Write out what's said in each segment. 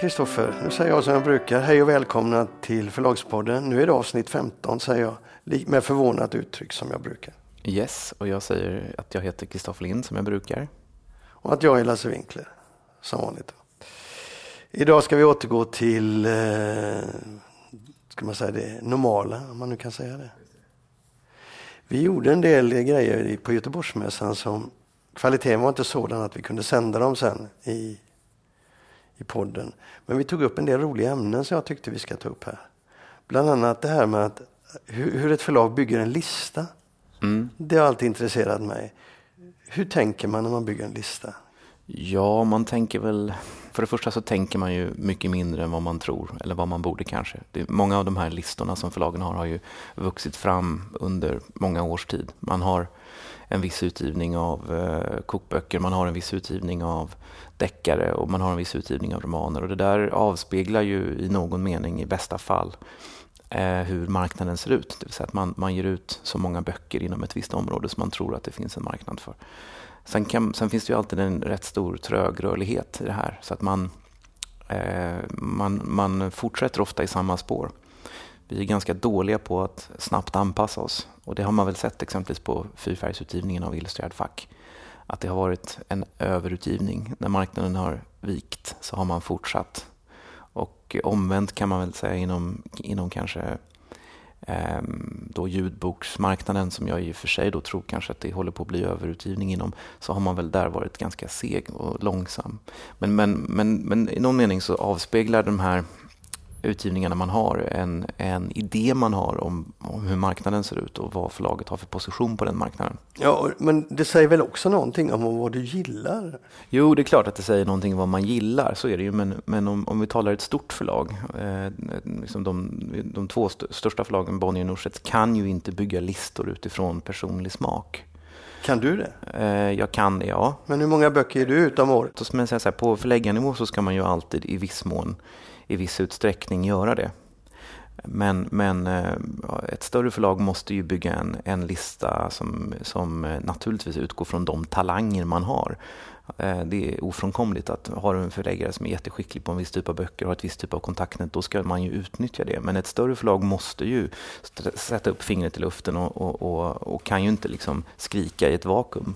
Kristoffer, nu säger jag som jag brukar. Hej och välkomna till Förlagspodden. Nu är det avsnitt 15, säger jag med förvånat uttryck som jag brukar. Yes, och jag säger att jag heter Kristoffer Lind som jag brukar. Och att jag är Lasse Winkler, som vanligt. Idag ska vi återgå till eh, ska man säga det normala, om man nu kan säga det. Vi gjorde en del grejer på Göteborgsmässan som kvaliteten var inte sådan att vi kunde sända dem sen i, i podden. Men vi tog upp en del roliga ämnen som jag tyckte vi ska ta upp här. Bland annat det här med att, hur, ett förlag bygger en lista. Mm. Det har alltid intresserat mig. Hur tänker man när man bygger en lista? Ja, man tänker väl... För det första så tänker man ju mycket mindre än vad man tror, eller vad man borde kanske. Det, många av de här listorna som förlagen har har ju vuxit fram under många års tid. Man har en viss utgivning av eh, kokböcker, man har en viss utgivning av deckare och man har en viss utgivning av romaner. Och det där avspeglar ju i någon mening, i bästa fall, eh, hur marknaden ser ut. Det vill säga att man, man ger ut så många böcker inom ett visst område som man tror att det finns en marknad för. Sen, kan, sen finns det ju alltid en rätt stor trögrörlighet i det här. Så att man, eh, man, man fortsätter ofta i samma spår. Vi är ganska dåliga på att snabbt anpassa oss. Och det har man väl sett exempelvis på fyrfärgsutgivningen av Illustrerad fack. Att det har varit en överutgivning. När marknaden har vikt så har man fortsatt. Och omvänt kan man väl säga inom, inom kanske Ehm, då ljudboksmarknaden som jag i och för sig då tror kanske att det håller på att bli överutgivning inom så har man väl där varit ganska seg och långsam. Men, men, men, men i någon mening så avspeglar de här utgivningarna man har, en, en idé man har om, om, hur marknaden ser ut och vad förlaget har för position på den marknaden. Ja, men det säger väl också någonting om vad du gillar? Jo, det är klart att det säger någonting om vad man gillar, så är det ju. Men, men om, om vi talar ett stort förlag, eh, liksom de, de två största förlagen, Bonnier och Norstedts, kan ju inte bygga listor utifrån personlig smak. Kan du det? Eh, jag kan det, ja. Men hur många böcker ger du ut om året? Men så här, på förläggarnivå så ska man ju alltid i viss mån i viss utsträckning göra det. Men, men eh, ett större förlag måste ju bygga en, en lista som, som eh, naturligtvis utgår från de talanger man har. Eh, det är ofrånkomligt att har du en förläggare som är jätteskicklig på en viss typ av böcker och har ett visst typ av kontaktnät, då ska man ju utnyttja det. Men ett större förlag måste ju sätta upp fingret i luften och, och, och, och kan ju inte liksom skrika i ett vakuum.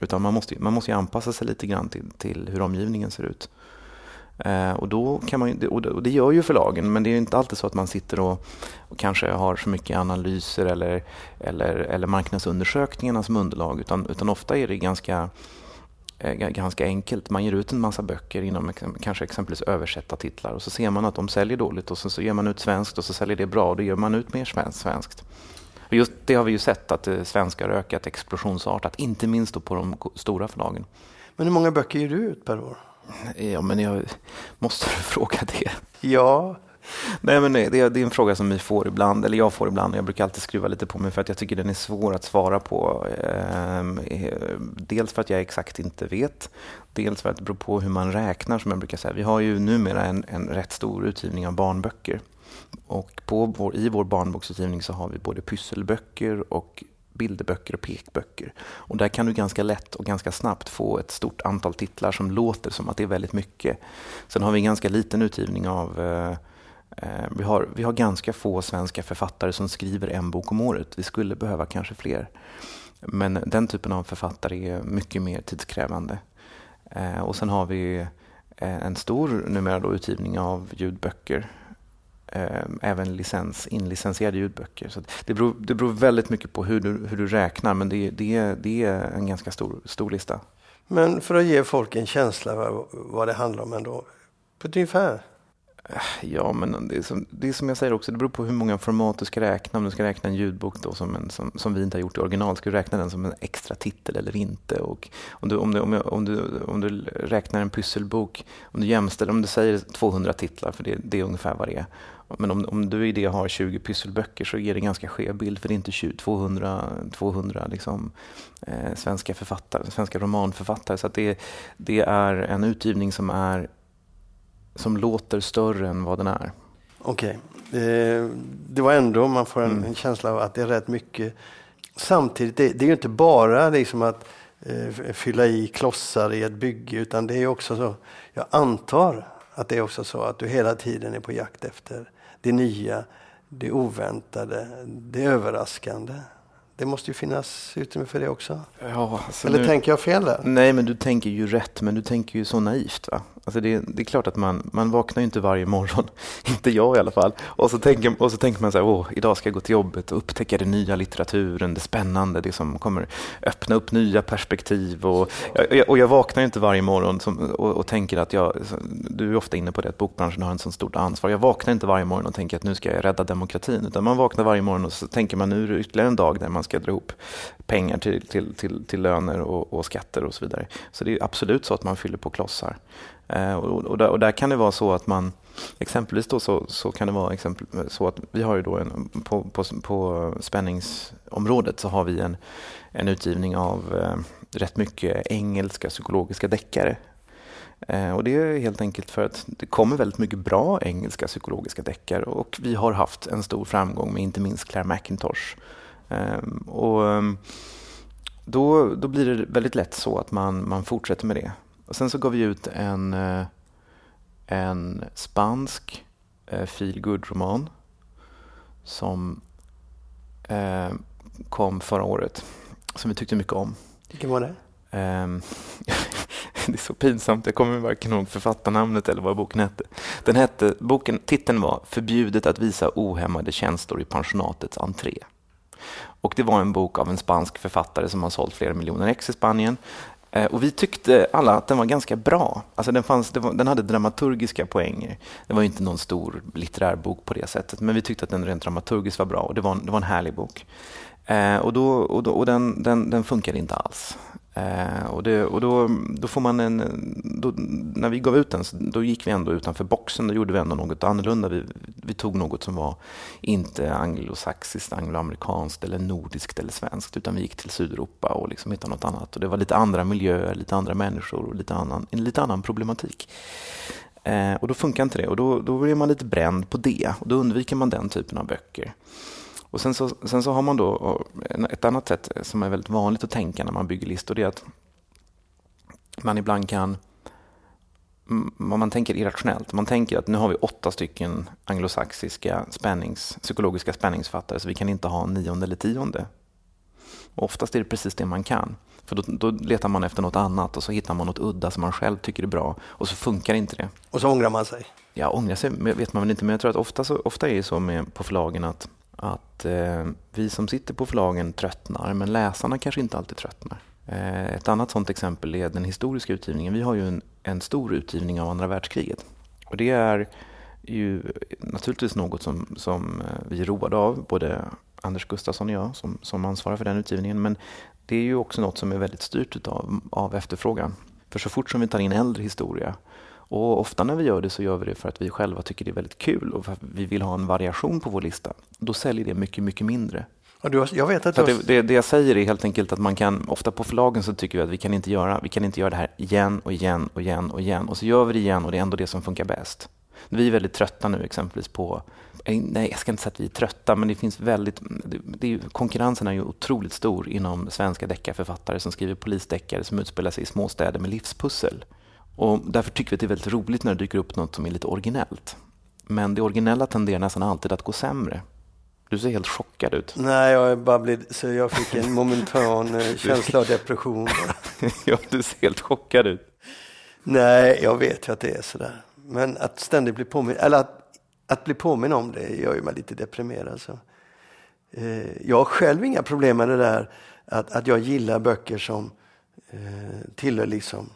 Utan man måste, man måste anpassa sig lite grann till, till hur omgivningen ser ut. Eh, och, då kan man, och det gör ju förlagen, men det är inte alltid så att man sitter och, och kanske har så mycket analyser eller, eller, eller marknadsundersökningarna som underlag, utan, utan ofta är det ganska eh, ganska enkelt. Man ger ut en massa böcker inom kanske exempelvis översätta titlar och så ser man att de säljer dåligt och så, så ger man ut svenskt och så säljer det bra och då gör man ut mer svenskt. Och just det har vi ju sett att eh, svenskar har ökat explosionsartat, inte minst på de stora förlagen. Men hur många böcker ger du ut per år? Ja, men jag måste fråga det. Ja. Nej, men det, det är en fråga som vi får ibland, eller jag får ibland. Jag brukar alltid skruva lite på mig för att jag tycker den är svår att svara på. Ehm, eh, dels för att jag exakt inte vet, dels för att det beror på hur man räknar som jag brukar säga. Vi har ju numera en, en rätt stor utgivning av barnböcker. Och på vår, i vår barnboksutgivning så har vi både pysselböcker och bilderböcker och pekböcker. Och där kan du ganska lätt och ganska snabbt få ett stort antal titlar som låter som att det är väldigt mycket. Sen har vi en ganska liten utgivning av eh, eh vi, har, vi har ganska få svenska författare som skriver en bok om året. Vi skulle behöva kanske fler. Men den typen av författare är mycket mer tidskrävande. Eh, och sen har vi eh, en stor numera då utgivning av ljudböcker eh, även licens, inlicensierade ljudböcker. Så det, beror, det beror väldigt mycket på hur du, hur du räknar, men det, det, det är en ganska stor, stor lista. Men för att ge folk en känsla av vad det handlar om ändå, på ett ungefär? Ja, men det är, som, det är som jag säger också, det beror på hur många format du ska räkna. Om du ska räkna en ljudbok då som, en, som, som vi inte har gjort i original, ska du räkna den som en extra titel eller inte? Och om, du, om, du, om, jag, om, du, om du räknar en pysselbok, om du jämställer, om du säger 200 titlar, för det, det är ungefär vad det är. Men om, om du i det har 20 pysselböcker så ger det en ganska skev bild, för det är inte 20, 200, 200 liksom, eh, svenska, författare, svenska romanförfattare. Så det, det är en utgivning som är som låter större än vad den är. Okej, okay. Eh, det var ändå, man får en, mm. en, känsla av att det är rätt mycket. Samtidigt, det, det är ju inte bara liksom att eh, fylla i klossar i ett bygge, utan det är också så, jag antar Att det är också så att du hela tiden är på jakt efter det nya, det oväntade, det överraskande. Det måste ju finnas utrymme för det också. Ja, alltså Eller nu- tänker jag fel där? Nej, men du tänker ju rätt, men du tänker ju så naivt. Va? Alltså det, det är klart att man, man vaknar ju inte varje morgon, inte jag i alla fall, och så tänker, och så tänker man så här, åh, idag ska jag gå till jobbet och upptäcka den nya litteraturen, det spännande, det som kommer öppna upp nya perspektiv. Och, jag- och jag vaknar ju inte varje morgon som, och, och tänker att jag, du är ofta inne på det, att bokbranschen har en så stort ansvar. Jag vaknar inte varje morgon och tänker att nu ska jag rädda demokratin, utan man vaknar varje morgon och så tänker man nu är det ytterligare en dag där man ska dra ihop pengar till, till, till, till löner och, och skatter och så vidare. Så det är absolut så att man fyller på klossar. Eh, och, och, där, och där kan det vara så att man, exempelvis då så, så kan det vara exempel, så att vi har ju då en, på, på, på spänningsområdet så har vi en, en utgivning av eh, rätt mycket engelska psykologiska deckare. Eh, och det är helt enkelt för att det kommer väldigt mycket bra engelska psykologiska deckare och vi har haft en stor framgång med inte minst Claire McIntosh. Ehm, och ehm, då, då blir det väldigt lätt så att man, man fortsätter med det. Och sen så gav vi ut en, eh, en spansk eh, feelgood-roman som eh, kom förra året, som vi tyckte mycket om. Vilken var det? Ehm, det är så pinsamt, jag kommer varken ihåg författarnamnet eller vad boken hette. Den hette boken, titeln var Förbjudet att visa ohämmade känslor i pensionatets entré. Och det var en bok av en spansk författare som har sålt flera miljoner ex i Spanien. Eh, och vi tyckte alla att den var ganska bra. Alltså den, fanns, den hade dramaturgiska poänger. Det var inte någon stor litterär bok på det sättet, men vi tyckte att den rent dramaturgiskt var bra och det var en, det var en härlig bok. Eh, och då, och då, och den, den, den funkade inte alls. Eh, och det, och då, då får man en, då, när vi gav ut den, då gick vi ändå utanför boxen. Då gjorde vi ändå något annorlunda. Vi, vi tog något som var inte anglosaxiskt, angloamerikanskt eller nordiskt eller svenskt, utan vi gick till Sydeuropa och liksom hittade något annat. Och det var lite andra miljöer, lite andra människor och lite annan, en lite annan problematik. Eh, och då funkar inte det och då, då blir man lite bränd på det och då undviker man den typen av böcker. Och sen så, sen så har man då ett annat sätt som är väldigt vanligt att tänka när man bygger listor, det är att man ibland kan man tänker irrationellt. Man tänker att nu har vi åtta stycken anglosaxiska spännings, psykologiska spänningsfattare så vi kan inte ha nionde eller tionde. Och oftast är det precis det man kan. För då, då letar man efter något annat och så hittar man något udda som man själv tycker är bra och så funkar inte det. Och så ångrar man sig. Ja, ångra sig vet man väl inte, men jag tror att ofta, så, ofta är det så med, på förlagen att, att eh, vi som sitter på förlagen tröttnar, men läsarna kanske inte alltid tröttnar. Eh, ett annat sådant exempel är den historiska utgivningen. Vi har ju en, en stor utgivning av andra världskriget. Och det är ju naturligtvis något som, som eh, vi är roade av, både Anders Gustafsson och jag som, som ansvarar för den utgivningen. Men det är ju också något som är väldigt styrt utav, av efterfrågan. För så fort som vi tar in äldre historia och ofta när vi gör det så gör vi det för att vi själva tycker det är väldigt kul och för att vi vill ha en variation på vår lista. Då säljer det mycket, mycket mindre. Och du har, jag vet att har, det, det, jag säger är helt enkelt att man kan, ofta på förlagen så tycker vi att vi kan inte göra, vi kan inte göra det här igen och igen och igen och igen. Och så gör vi det igen och det är ändå det som funkar bäst. Vi är väldigt trötta nu exempelvis på, eh, nej jag ska inte säga att vi är trötta, men det finns väldigt, det, det, konkurrensen är ju otroligt stor inom svenska deckarförfattare som skriver polisdeckare som utspelar sig i småstäder med livspussel. Och därför tycker vi att det är väldigt roligt när det dyker upp något som är lite originellt. Men det originella tenderar nästan alltid att gå sämre. Du ser helt chockad ut. Nej, jag är bara blivit, så jag fick en momentan eh, känsla av depression. ja, du ser helt chockad ut. Nej, jag vet ju att det är sådär. Men att ständigt bli påminn, eller att, att bli påminn om det gör ju mig lite deprimerad. Så. Eh, jag har själv inga problem med det där att, att jag gillar böcker som eh, tillhör liksom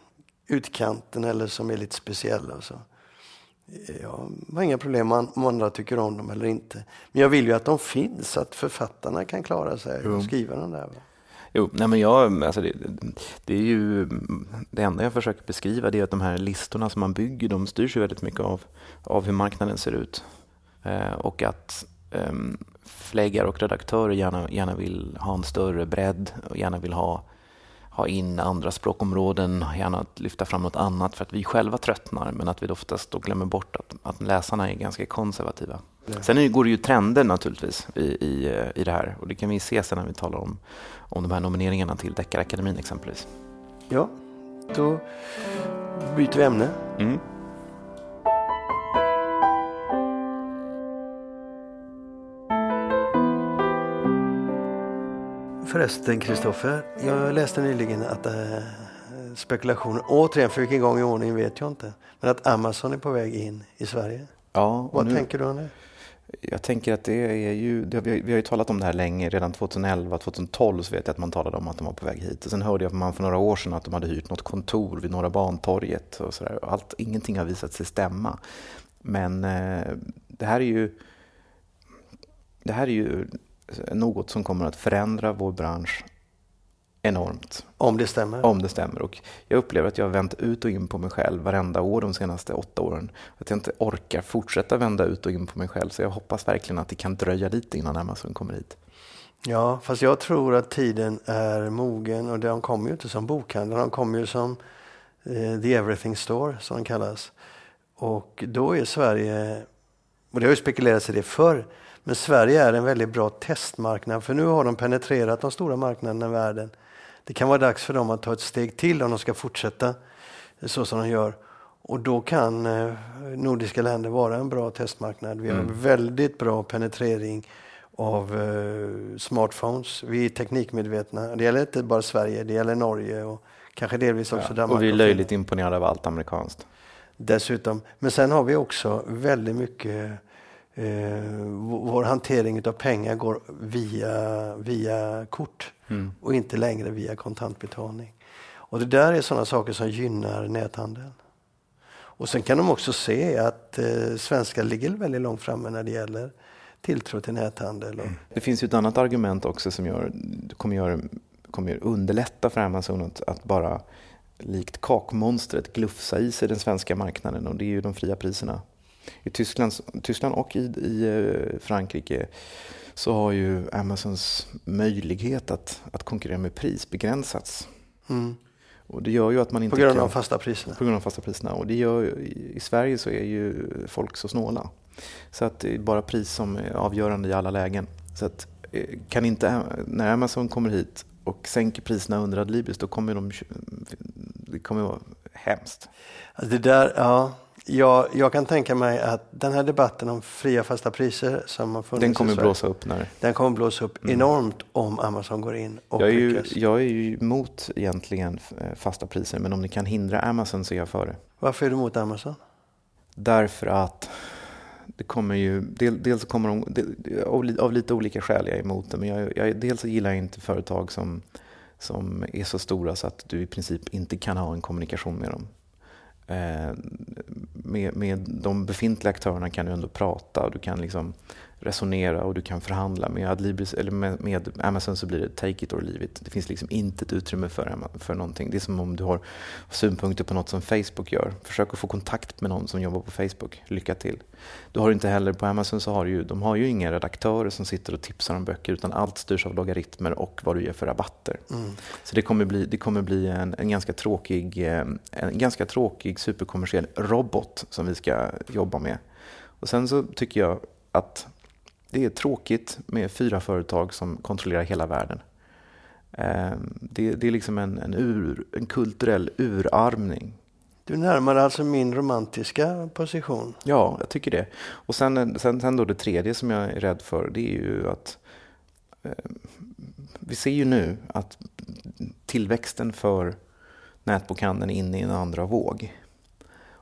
utkanten eller som är lite speciella. Så. Eh, Jag har inga problem om andra tycker om dem eller inte. Men jag vill ju att de finns, att författarna kan klara sig och skriva den där. Va? Jo, nej men jag, alltså det, det är ju det enda jag försöker beskriva det är att de här listorna som man bygger, de styrs ju väldigt mycket av, av hur marknaden ser ut. Eh, och att eh, förläggare och redaktörer gärna, gärna vill ha en större bredd och gärna vill ha, ha in andra språkområden, gärna att lyfta fram något annat för att vi själva tröttnar men att vi oftast då glömmer bort att, att läsarna är ganska konservativa. Sen är det- går det ju trender naturligtvis i, i, i det här och det kan vi se sen när vi talar om, om de här nomineringarna till Deckarakademin exempelvis. Ja, då byter vi ämne. Mm. Förresten Kristoffer, jag läste nyligen att äh, spekulationer, återigen för vilken gång i ordningen vet jag inte, men att Amazon är på väg in i Sverige. Ja, Vad nu, tänker du om det? Jag tänker att det är ju, det, vi, har, vi har ju talat om det här länge, redan 2011, 2012 så vet jag att man talade om att de var på väg hit. Och sen hörde jag man för några år sedan att de hade hyrt något kontor vid Norra Bantorget och sådär. Allt, ingenting har visat sig stämma. Men eh, det här är ju det här är ju något som kommer att förändra vår bransch enormt. Om det stämmer? Om det stämmer. Och jag upplever att jag har vänt ut och in på mig själv varenda år de senaste åtta åren. Att jag inte orkar fortsätta vända ut och in på mig själv. Så jag hoppas verkligen att det kan dröja lite innan Amazon kommer hit. Ja, fast jag tror att tiden är mogen och de kommer ju inte som bokhandlare. De kommer ju som eh, The Everything Store som de kallas. Och då är Sverige, och det har ju spekulerats i det förr, men Sverige är en väldigt bra testmarknad för nu har de penetrerat de stora marknaderna i världen. Det kan vara dags för dem att ta ett steg till om de ska fortsätta så som de gör. Och då kan eh, nordiska länder vara en bra testmarknad. Vi har mm. väldigt bra penetrering av eh, smartphones. Vi är teknikmedvetna. Det gäller inte bara Sverige, det gäller Norge och kanske delvis också ja, Danmark. Och vi är löjligt imponerade av allt amerikanskt. Dessutom. Men sen har vi också väldigt mycket eh, vår hantering av pengar går via, via kort mm. och inte längre via kontantbetalning. Och det där är sådana saker som gynnar näthandeln. Och sen kan de också se att eh, svenskar ligger väldigt långt framme när det gäller tilltro till näthandel. Och... Det finns ju ett annat argument också som gör, kommer, gör, kommer underlätta för Amazon att, att bara likt kakmonstret glufsa i sig den svenska marknaden och det är ju de fria priserna. I Tyskland, Tyskland och i, i eh, Frankrike så har ju Amazons möjlighet att, att konkurrera med pris begränsats. Mm. Och det gör ju att man inte på grund kan, av fasta priserna? På grund av fasta priserna. Och det gör, I Sverige så är ju folk så snåla. Så att det är bara pris som är avgörande i alla lägen. Så att eh, kan inte, när Amazon kommer hit och sänker priserna under Adlibris då kommer de, det kommer vara hemskt. Alltså det där, ja, jag, jag kan tänka mig att den här debatten om fria fasta priser som har funnits Den kommer blåsa upp när... Den kommer blåsa upp mm. enormt om Amazon går in och jag är, ju, jag är ju emot egentligen eh, fasta priser men om ni kan hindra Amazon så är jag för det. Varför är du emot Amazon? Därför att det kommer ju, del, dels kommer de, del, av, av, lite olika skäl jag är emot det, men jag, jag, dels gillar jag inte företag som, som är så stora så att du i princip inte kan ha en kommunikation med dem. Eh, med, med de befintliga aktörerna kan du ändå prata. Och du kan liksom resonera och du kan förhandla. Med, Adlibris, eller med, med, Amazon så blir det take it or leave it. Det finns liksom inte ett utrymme för, för någonting. Det är som om du har synpunkter på något som Facebook gör. Försök att få kontakt med någon som jobbar på Facebook. Lycka till. Du har inte heller, på Amazon så har du ju, de har ju inga redaktörer som sitter och tipsar om böcker utan allt styrs av logaritmer och vad du ger för rabatter. Mm. Så det kommer bli, det kommer bli en, en, ganska tråkig, eh, en ganska tråkig superkommersiell robot som vi ska jobba med. Och sen så tycker jag att det är tråkigt med fyra företag som kontrollerar hela världen. Ehm, det, det är liksom en, en, ur, en kulturell urarmning. Du närmar alltså min romantiska position. Ja, jag tycker det. Och sen, sen, sen då det tredje som jag är rädd för, det är ju att eh, vi ser ju nu att tillväxten för nätbokhandeln är inne i en andra våg.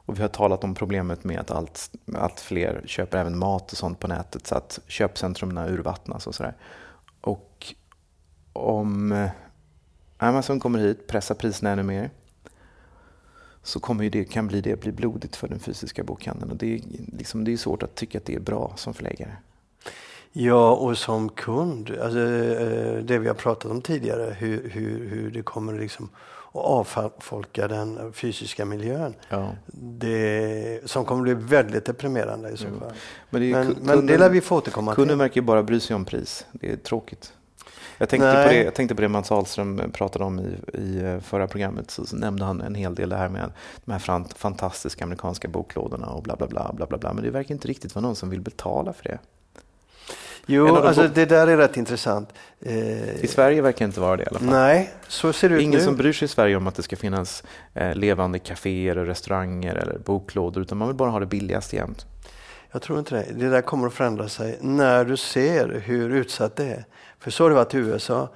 Och vi har talat om problemet med att allt, allt fler köper även mat och sånt på nätet så att köpcentrumen urvattnas och sådär. Och om eh, Amazon kommer hit, pressar priserna ännu mer så kommer det, kan bli det bli blodigt för den fysiska bokhandeln. Och det, är, liksom, det är svårt att tycka att det är bra som förläggare. Ja, och som kund, alltså, eh, det vi har pratat om tidigare, hur, hur, hur det kommer liksom och avfolka den fysiska miljön. Ja. Det, som kommer bli väldigt deprimerande i så fall. Men, det, men, kunden, men det lär vi få återkomma till. Kunden verkar bara bry sig om pris. Det är tråkigt. Jag tänkte, på det, jag tänkte på det Mats Ahlström pratade om i, i eh, förra programmet. Så, så nämnde han en hel del det här med de här fantastiska amerikanska boklådorna och bla bla bla. bla, bla, bla. Men det verkar inte riktigt vara någon som vill betala för det. Jo, alltså det där är rätt intressant. Eh, I Sverige verkar det inte vara det i alla fall. Nej, så ser det ut Ingen nu. som bryr sig i Sverige om att det ska finnas eh, levande kaféer och restauranger eller boklådor, utan man vill bara ha det billigast jämt. Jag tror inte det. Det där kommer att förändra sig när du ser hur utsatt det är. För så har det varit i USA.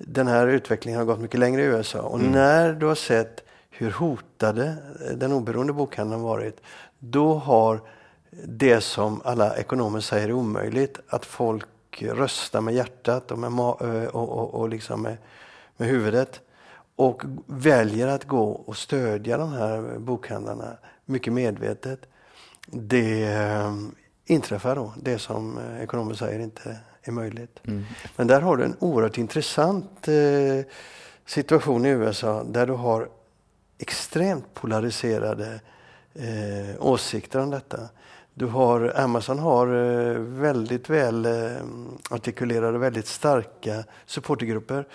den här utvecklingen har gått mycket längre i USA. Och Mm. när du har sett hur hotade den oberoende bokhandeln varit, då har det som alla ekonomer säger är omöjligt, att folk röstar med hjärtat och, med eh, och, och, och liksom med, med huvudet och väljer att gå och stödja de här bokhandlarna mycket medvetet. Det eh, inträffar då, det som eh, ekonomer säger inte är möjligt. Mm. Men där har du en oerhört intressant eh, situation i USA där du har extremt polariserade eh, åsikter om detta. Du har, Amazon har eh, väldigt väl eh, artikulerade, väldigt starka supportergrupper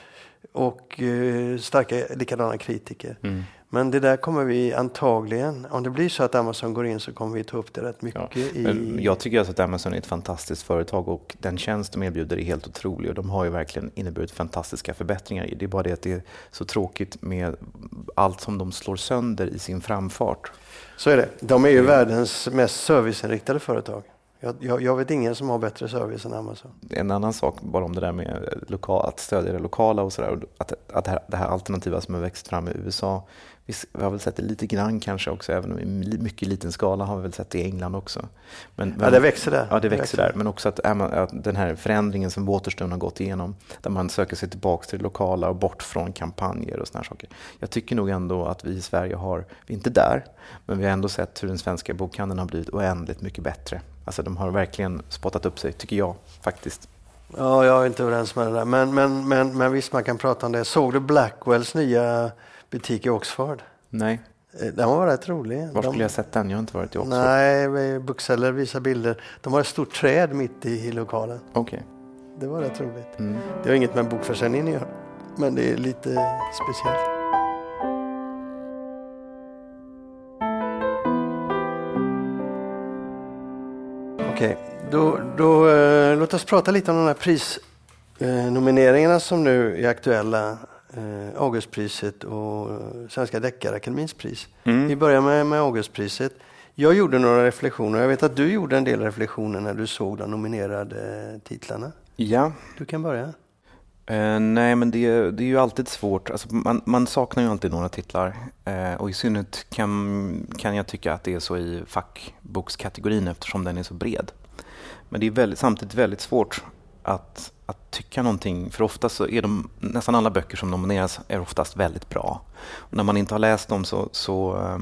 och eh, starka likadana kritiker. Mm. Men det där kommer vi antagligen, om det blir så att Amazon går in så kommer vi ta upp det rätt mycket. Ja, i, jag tycker alltså att Amazon är ett fantastiskt företag och den tjänst de erbjuder är helt otrolig och de har ju verkligen inneburit fantastiska förbättringar. Det är bara det att det är så tråkigt med allt som de slår sönder i sin framfart. Så är det. De är ju världens mest serviceinriktade företag. Jag, jag, jag vet ingen som har bättre service än Amazon. En annan sak bara om det där med lokal, att stödja det lokala och sådär. Att, att det, här, det här alternativa som har växt fram i USA. Vi, har väl sett det lite grann kanske också, även om i mycket liten skala har vi väl sett det i England också. Men, Ja, det växer där. Ja, det växer där. Men också att, att den här förändringen som Waterstone har gått igenom, där man söker sig tillbaka till det lokala och bort från kampanjer och här saker. Jag tycker nog ändå att vi i Sverige har, vi är inte där, men vi har ändå sett hur den svenska bokhandeln har blivit oändligt mycket bättre. Alltså de har verkligen spottat upp sig, tycker jag faktiskt. Ja, jag är inte överens med det där. Men, men, men, men visst, man kan prata om det. Såg du Blackwells nya butik i Oxford? Nej, Eh, Den var rätt rolig. var De- skulle jag sett den? Jag har inte varit i Oxford. Nej, Bookseller visar bilder. De har ett stort träd mitt i, i lokalen. Okej. Det var rätt roligt. Mm. Det har inget med bokförsäljningen att göra. Men det är lite speciellt. Okej, då, då eh, låt oss prata lite om de här prisnomineringarna som nu är aktuella. Eh, Augustpriset och Svenska Deckarakademins pris. Mm. Vi börjar med, med Augustpriset. Jag gjorde några reflektioner. Jag vet att du gjorde en del reflektioner när du såg de nominerade titlarna. Ja, Du kan börja. Eh, nej, men det, det är ju alltid svårt. Alltså, man, man saknar ju alltid några titlar. Eh, och i synnerhet kan, kan jag tycka att det är så i fackbokskategorin eftersom den är så bred. Men det är väldigt, samtidigt väldigt svårt att, att tycka någonting. För ofta så är de, nästan alla böcker som nomineras är oftast väldigt bra. Och när man inte har läst dem så, så, eh,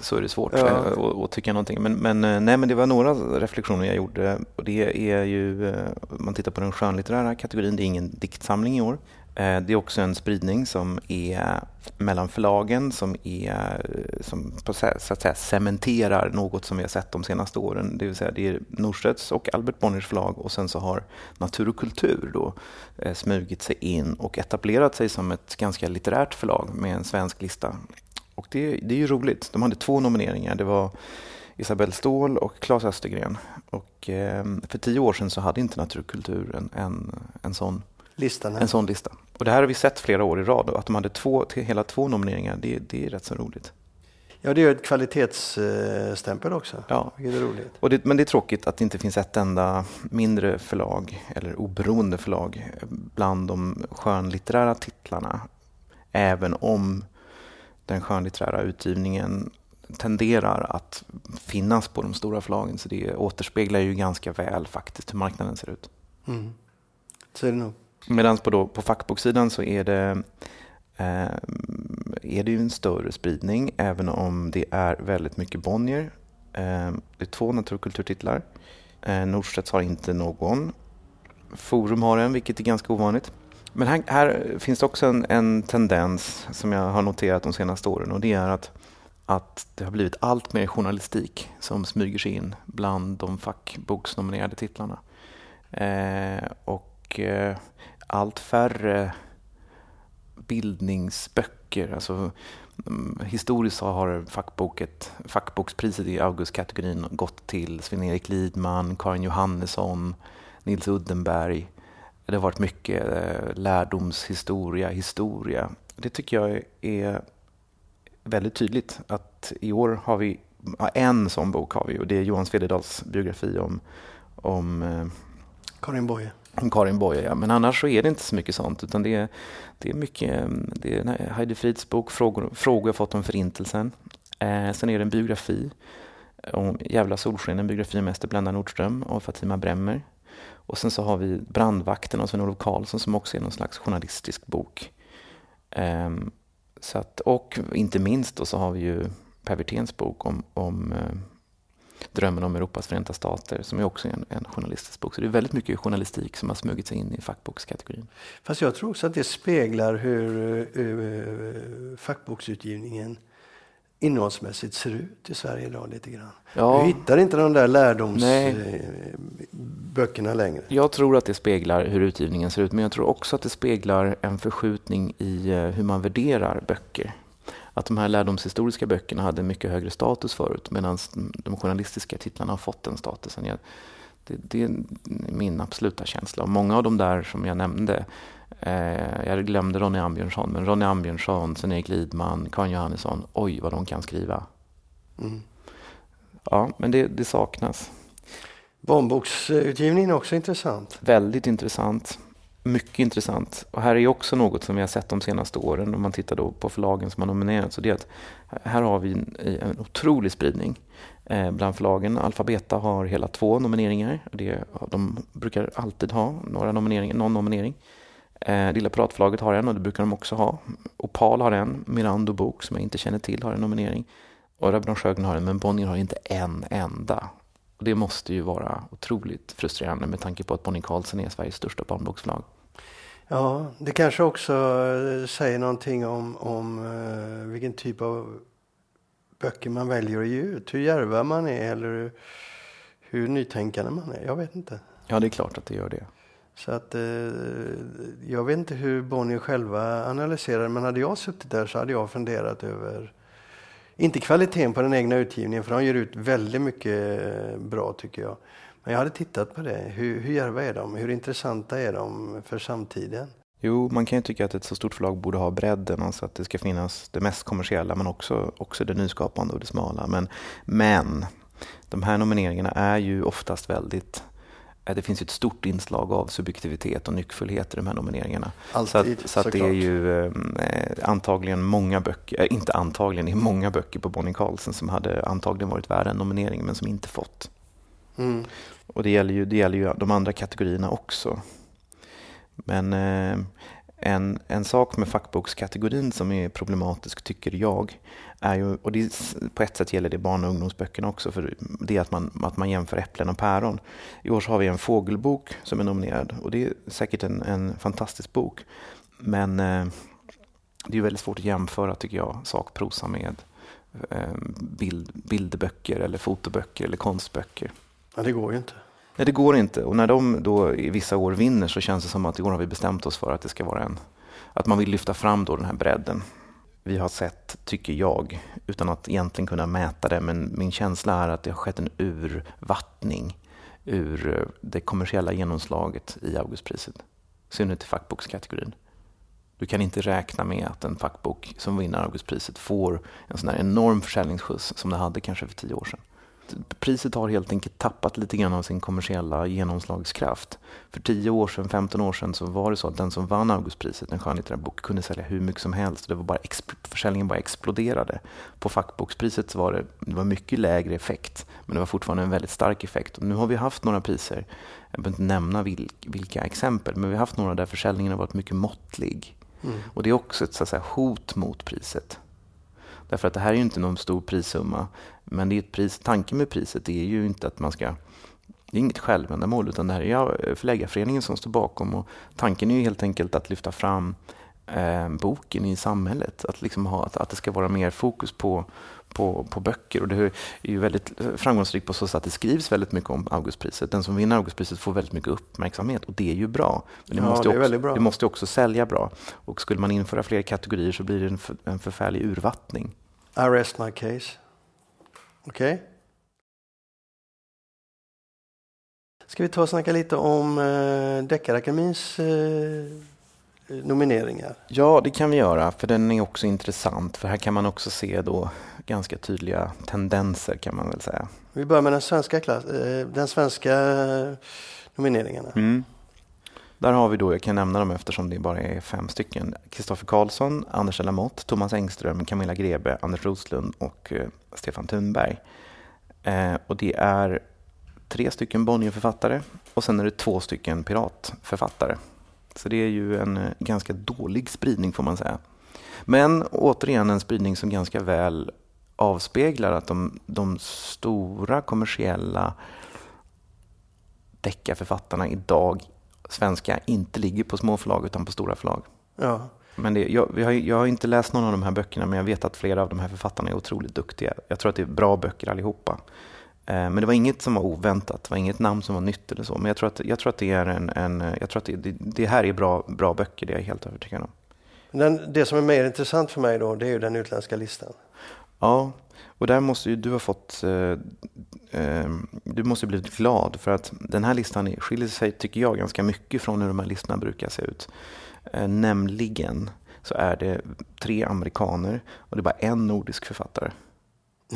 så är det svårt Ja. eh, att, att tycka någonting. Men, men, eh, nej, men det var några reflektioner jag gjorde. Och det är ju, om man tittar på den skönlitterära kategorin, det är ingen diktsamling i år. Eh, Det är också en spridning som är mellan förlagen som, är, som på så att säga cementerar något som vi har sett de senaste åren. Det vill säga det är Norstedts och Albert Bonniers förlag och sen så har Natur och kultur då eh, smugit sig in och etablerat sig som ett ganska litterärt förlag med en svensk lista. Och det, det är ju roligt. De hade två nomineringar. Det var Isabelle Ståhl och Claes Östergren. Och eh, för tio år sedan så hade inte Natur och kultur en, en, en sån Listan en sån lista. Och det här har vi sett flera år i rad. Och att de hade två, hela två nomineringar, det, det är rätt så roligt. Ja, det är ju ett kvalitetsstämpel också. Ja. Vilket är roligt. Och det, men det är tråkigt att det inte finns ett enda mindre förlag eller oberoende förlag bland de skönlitterära titlarna. Även om den skönlitterära utgivningen tenderar att finnas på de stora förlagen. Så det återspeglar ju ganska väl faktiskt hur marknaden ser ut. Mm. Så är det nog. Medan på, då, på fackboksidan så är det, eh, är det ju en större spridning även om det är väldigt mycket Bonnier. Eh, det är två naturkulturtitlar. Eh, Norstedts har inte någon. Forum har en, vilket är ganska ovanligt. Men här, här finns det också en, en tendens som jag har noterat de senaste åren och det är att, att det har blivit allt mer journalistik som smyger sig in bland de fackboksnominerade titlarna. Eh, och och eh, allt färre bildningsböcker. Alltså, mm, historiskt så har fackboket, fackbokspriset i Augustkategorin gått till Sven-Erik Lidman, Karin Johannesson, Nils Uddenberg. Det har varit mycket eh, lärdomshistoria, historia. Det tycker jag är väldigt tydligt att i år har vi en sån bok har vi och det är Johan Svededals biografi om, om eh, Karin Boye. Karin Boye, ja. Men annars så är det inte så mycket sånt. Utan det är, det är mycket, det är Heidi Frids bok Frågor, frågor jag fått om Förintelsen. Eh, sen är det en biografi om Jävla solsken, en biografi om Ester Blenda Nordström och Fatima Bremmer. Och sen så har vi Brandvakten av Sven-Olof Karlsson som också är någon slags journalistisk bok. Eh, så att, och inte minst då så har vi ju Per Wirténs bok om, om eh, Drömmen om Europas förenta stater som är också en, en journalistisk bok. Så det är väldigt mycket journalistik som har smugit sig in i fackbokskategorin. Fast jag tror också att det speglar hur uh, fackboksutgivningen innehållsmässigt ser ut i Sverige idag lite grann. Ja. Du hittar inte de där lärdomsböckerna längre. Jag tror att det speglar hur utgivningen ser ut, men jag tror också att det speglar en förskjutning i eh, hur man värderar böcker att de här lärdomshistoriska böckerna hade mycket högre status förut medan de journalistiska titlarna har fått den statusen. Jag, det, det, är min absoluta känsla. Och många av de där som jag nämnde, eh, jag glömde Ronny Ambjörnsson, men Ronny Ambjörnsson, Sven-Erik Lidman, Karin Johannesson, oj vad de kan skriva. Mm. Ja, men det, det saknas. Barnboksutgivningen är också intressant. Väldigt intressant mycket intressant. Och här är också något som vi har sett de senaste åren om man tittar då på förlagen som har nominerats. Och det är att här har vi en, en otrolig spridning eh, bland förlagen. Alfabeta har hela två nomineringar. Det, de brukar alltid ha några nomineringar, någon nominering. Eh, Lilla Piratförlaget har en och det brukar de också ha. Opal har en, Mirando Bok som jag inte känner till har en nominering. Och Rabban Sjögren har en, men Bonnier har inte en enda. Och det måste ju vara otroligt frustrerande med tanke på att Bonnie Carlsen är Sveriges största barnboksförlag. Ja, det kanske också eh, säger någonting om, om uh, vilken typ av böcker man väljer att ge ut. Hur djärva man är eller hur nytänkande man är. Jag vet inte. Ja, det är klart att det gör det. Så att, uh, jag vet inte hur Bonnier själva analyserar men hade jag suttit där så hade jag funderat över inte kvaliteten på den egna utgivningen, för de ger ut väldigt mycket eh, bra tycker jag. Men jag hade tittat på det. Hur, hur djärva är de? Hur intressanta är de för samtiden? Jo, man kan ju tycka att ett så stort förlag borde ha bredden, alltså att det ska finnas det mest kommersiella men också, också det nyskapande och det smala. Men, men de här nomineringarna är ju oftast väldigt det finns ett stort inslag av subjektivitet och nyckfullhet i de här nomineringarna. Alltid, så att, så att det är ju eh, antagligen många böcker, äh, inte antagligen, det är många böcker på Bonnie Carlsen som hade antagligen varit värda en nominering men som inte fått. Mm. Och det gäller, ju, det gäller ju de andra kategorierna också. Men eh, en, en sak med fackbokskategorin som är problematisk tycker jag, är ju, och det, på ett sätt gäller det barn och ungdomsböckerna också, för det är att man, att man jämför äpplen och päron. I år så har vi en fågelbok som är nominerad och det är säkert en, en fantastisk bok. Men eh, det är väldigt svårt att jämföra, tycker jag, sakprosa med eh, bild, bilderböcker eller fotoböcker eller konstböcker. Ja, det går ju inte. Nej, det går inte. Och när de då i vissa år vinner så känns det som att i år har vi bestämt oss för att det ska vara en... Att man vill lyfta fram då den här bredden. Vi har sett, tycker jag, utan att egentligen kunna mäta det, men min känsla är att det har skett en urvattning ur eh, det kommersiella genomslaget i Augustpriset. I synnerhet i fackbokskategorin. Du kan inte räkna med att en fackbok som vinner Augustpriset får en sån här enorm försäljningsskjuts som det hade kanske för tio år sedan priset har helt enkelt tappat lite grann av sin kommersiella genomslagskraft. För 10 år sedan, 15 år sedan så var det så att den som vann Augustpriset, en skönlitterär bok, kunde sälja hur mycket som helst. Det var bara försäljningen bara exploderade. På fackbokspriset var det, det var mycket lägre effekt, men det var fortfarande en väldigt stark effekt. Och nu har vi haft några priser, jag behöver inte nämna vilka exempel, men vi har haft några där försäljningen har varit mycket måttlig. Mm. Och det är också ett så säga, hot mot priset. Därför att det här är ju inte någon stor prissumma. Men det är ett pris, tanken med priset är ju inte att man ska det är inget självändamål utan det här är förläggarföreningen som står bakom och tanken är ju helt enkelt att lyfta fram eh, boken i samhället. Att, liksom ha, att, att det ska vara mer fokus på, på, på böcker. Och det är ju väldigt framgångsrikt på så sätt att det skrivs väldigt mycket om Augustpriset. Den som vinner Augustpriset får väldigt mycket uppmärksamhet och det är ju bra. Men det, ja, måste, det också, bra. det måste också sälja bra. Och skulle man införa fler kategorier så blir det en, för, en förfärlig urvattning. I rest my case. Okej? Okay. Ska vi ta och snacka lite om eh, Deckarakademins eh, nomineringar? Ja, det kan vi göra, för den är också intressant. För här kan man också se då ganska tydliga tendenser kan man väl säga. Vi börjar med den svenska, klass, eh, den svenska nomineringarna. Mm. Där har vi då, jag kan nämna dem eftersom det bara är fem stycken. Kristoffer Karlsson, Anders Lamotte, Thomas Engström, Camilla Grebe, Anders Roslund och eh, Stefan Thunberg. Eh, och det är tre stycken Bonnierförfattare och sen är det två stycken piratförfattare. Så det är ju en eh, ganska dålig spridning får man säga. Men återigen en spridning som ganska väl avspeglar att de, de stora kommersiella deckarförfattarna idag, svenska, inte ligger på små förlag utan på stora förlag. Ja. Men det, jag, har, jag har inte läst någon av de här böckerna men jag vet att flera av de här författarna är otroligt duktiga. Jag tror att det är bra böcker allihopa. Eh, men det var inget som var oväntat, det var inget namn som var nytt eller så. Men jag tror att, jag tror att det är en, en jag tror att det, det, det, här är bra, bra böcker, det är jag helt övertygad om. Den, det som är mer intressant för mig då, det är ju den utländska listan. Ja, och där måste ju du ha fått, eh, eh, du måste blivit glad för att den här listan skiljer sig, tycker jag, ganska mycket från hur de här listorna brukar se ut. Eh, nämligen så är det tre amerikaner och det är bara en nordisk författare.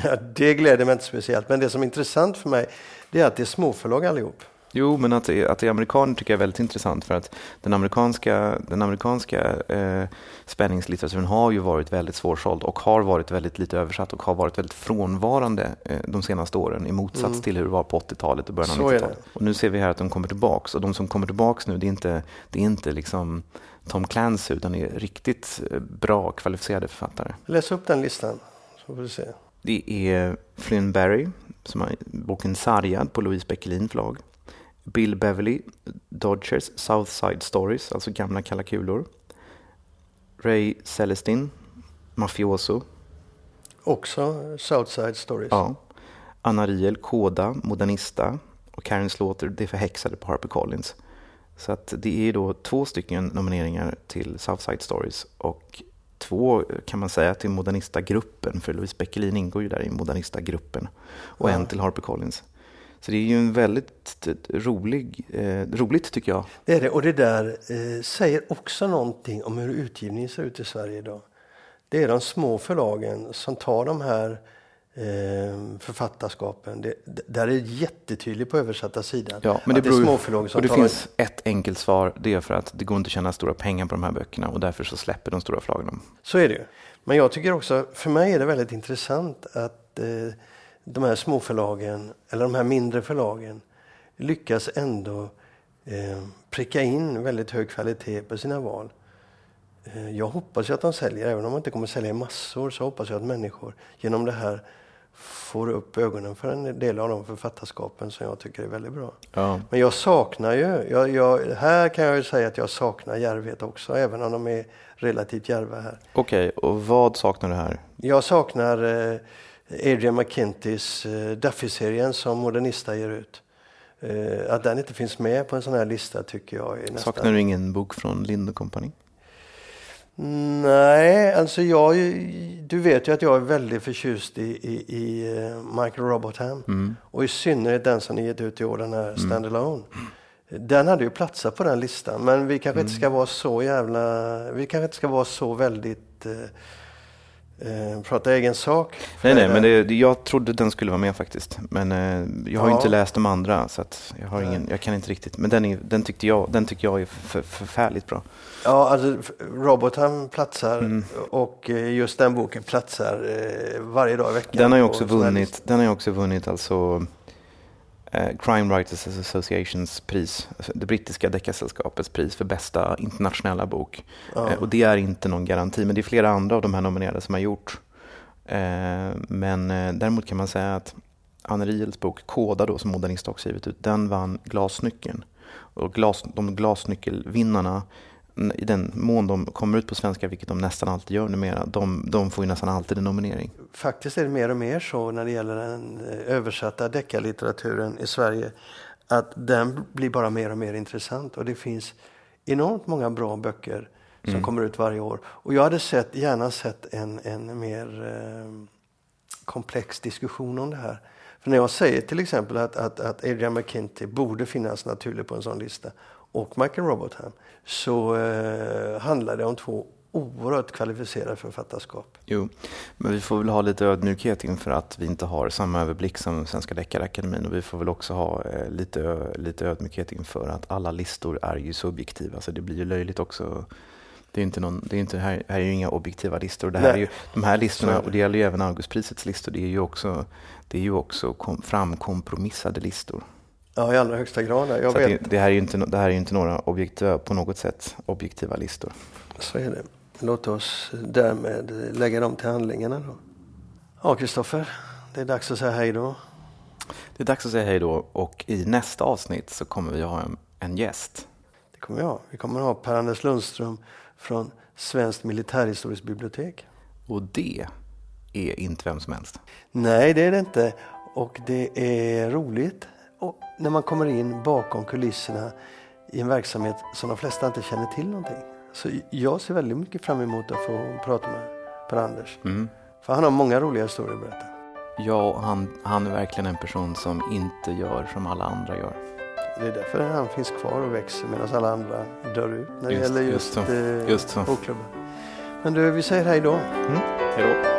Ja, det gläder mig inte speciellt, men det som är intressant för mig det är att det är småförlag allihop. Jo, men att att det är amerikaner tycker jag är väldigt intressant för att den amerikanska, den amerikanska eh, spänningslitteraturen har ju varit väldigt svårsåld och har varit väldigt lite översatt och har varit väldigt frånvarande eh, de senaste åren i motsats mm. till hur det var på 80-talet och början av 90-talet. Och nu ser vi här att de kommer tillbaks och de som kommer tillbaks nu det är inte, det är inte liksom Tom Clancy utan det är riktigt eh, bra kvalificerade författare. Läs upp den listan så får du se. Det är Flynn Barry som har boken Sargad på Louise Beckelin förlag. Bill Beverly, Dodgers Southside Stories, alltså gamla kalla kulor. Ray Celestin, Mafioso. Också Southside Stories. Ja. Anna Riel, Koda, Modernista och Karen Slaughter, Det förhäxade på Harper Collins. Så att det är då två stycken nomineringar till Southside Stories och två kan man säga till Modernista-gruppen, för Louise Beckelin ingår ju där i Modernista-gruppen, och ja. en till Harper Collins. Så det är ju en väldigt rolig, eh, roligt tycker jag. Det är det och det där eh, säger också någonting om hur utgivningen ser ut i Sverige idag. Det är de små förlagen som tar de här eh, författarskapen. Det, där är det jättetydligt på översatta sidan. Ja, men det, beror, det är småförlag som och det tar finns ett enkelt svar. Det är för att det går inte att tjäna stora pengar på de här böckerna och därför så släpper de stora förlagen dem. Så är det ju. Men jag tycker också, för mig är det väldigt intressant att eh, de här småförlagen, eller de här mindre förlagen, lyckas ändå eh, pricka in väldigt hög kvalitet på sina val. Eh, jag hoppas ju att de säljer, även om de inte kommer sälja i massor, så hoppas jag att människor genom det här får upp ögonen för en del av de författarskapen som jag tycker är väldigt bra. Ja. Men jag saknar ju, jag, jag, här kan jag ju säga att jag saknar djärvhet också, även om de är relativt djärva här. Okej, okay, och vad saknar du här? Jag saknar eh, Adrian McKintys eh, Duffy-serien som Modernista ger ut. Eh, att den inte finns med på en sån här lista tycker jag är nästan... Saknar du ingen bok från Lind Company? Nej, alltså jag, du vet ju att jag är väldigt förtjust i, i, i eh, Michael Robotham. Mm. Och i synnerhet den som ni gett ut i år, den här mm. Standalone. Mm. Den hade ju platsat på den listan, men vi kanske mm. inte ska vara så jävla... Vi kanske inte ska vara så väldigt... Eh, Eh, prata egen sak. Nej, nej, men det, jag trodde den skulle vara med faktiskt. Men eh, jag har ja. inte läst de andra så jag, har ingen, jag kan inte riktigt. Men den, är, den, tyckte jag, den tycker jag är för, förfärligt bra. Ja, alltså roboten platsar mm. och eh, just den boken platsar eh, varje dag i veckan. Den har ju också vunnit, den har också vunnit alltså Crime Writers Associations pris, det brittiska deckarsällskapets pris för bästa internationella bok. Ja. Eh, och det är inte någon garanti, men det är flera andra av de här nominerade som har gjort. Eh, men eh, däremot kan man säga att Anne Riels bok Koda då, som Modernist också givit ut, den vann Glasnyckeln. Och glas, de glasnyckelvinnarna i den mån de kommer ut på svenska, vilket de nästan alltid gör numera, de, de får ju nästan alltid en nominering. Faktiskt är det mer och mer så när det gäller den eh, översatta deckarlitteraturen i Sverige att den blir bara mer och mer intressant och det finns enormt många bra böcker som mm. kommer ut varje år. Och jag hade sett, gärna sett en, en mer eh, komplex diskussion om det här. För när jag säger till exempel att, att, att Adrian McKinty borde finnas naturligt på en sån lista och Michael Robotham så eh, handlar det om två oerhört kvalificerad författarskap. Jo, men vi får väl ha lite ödmjukhet inför att vi inte har samma överblick som Svenska Deckarakademin och vi får väl också ha eh, lite, lite ödmjukhet inför att alla listor är ju subjektiva, så det blir ju löjligt också det är inte någon, det är inte, här, här är ju inga objektiva listor. Det här är ju, de här listorna, och det gäller ju även Augustprisets listor, det är ju också, det är ju också kom, framkompromissade listor. Ja, i allra högsta grad. Jag vet. Det, det, här är ju inte, det här är inte några objektiva, på något sätt objektiva listor. Så är det. Låt oss därmed lägga dem till handlingarna då. Ja, Kristoffer, det är dags att säga hej då. Det är dags att säga hej då och i nästa avsnitt så kommer vi ha en, en gäst. Det kommer vi ha. Vi kommer ha Per-Anders Lundström från Svenskt militärhistoriskt bibliotek. Och det är inte vem som helst. Nej, det är det inte. Och det är roligt och när man kommer in bakom kulisserna i en verksamhet som de flesta inte känner till någonting. Så jag ser väldigt mycket fram emot att få prata med Per-Anders. Mm. För han har många roliga historier att berätta. Ja, han, han är verkligen en person som inte gör som alla andra gör. Det är därför han finns kvar och växer medan alla andra dör ut när det just, gäller just, just, så. Eh, just så. Men du, vi säger hej då. Mm. Hej då.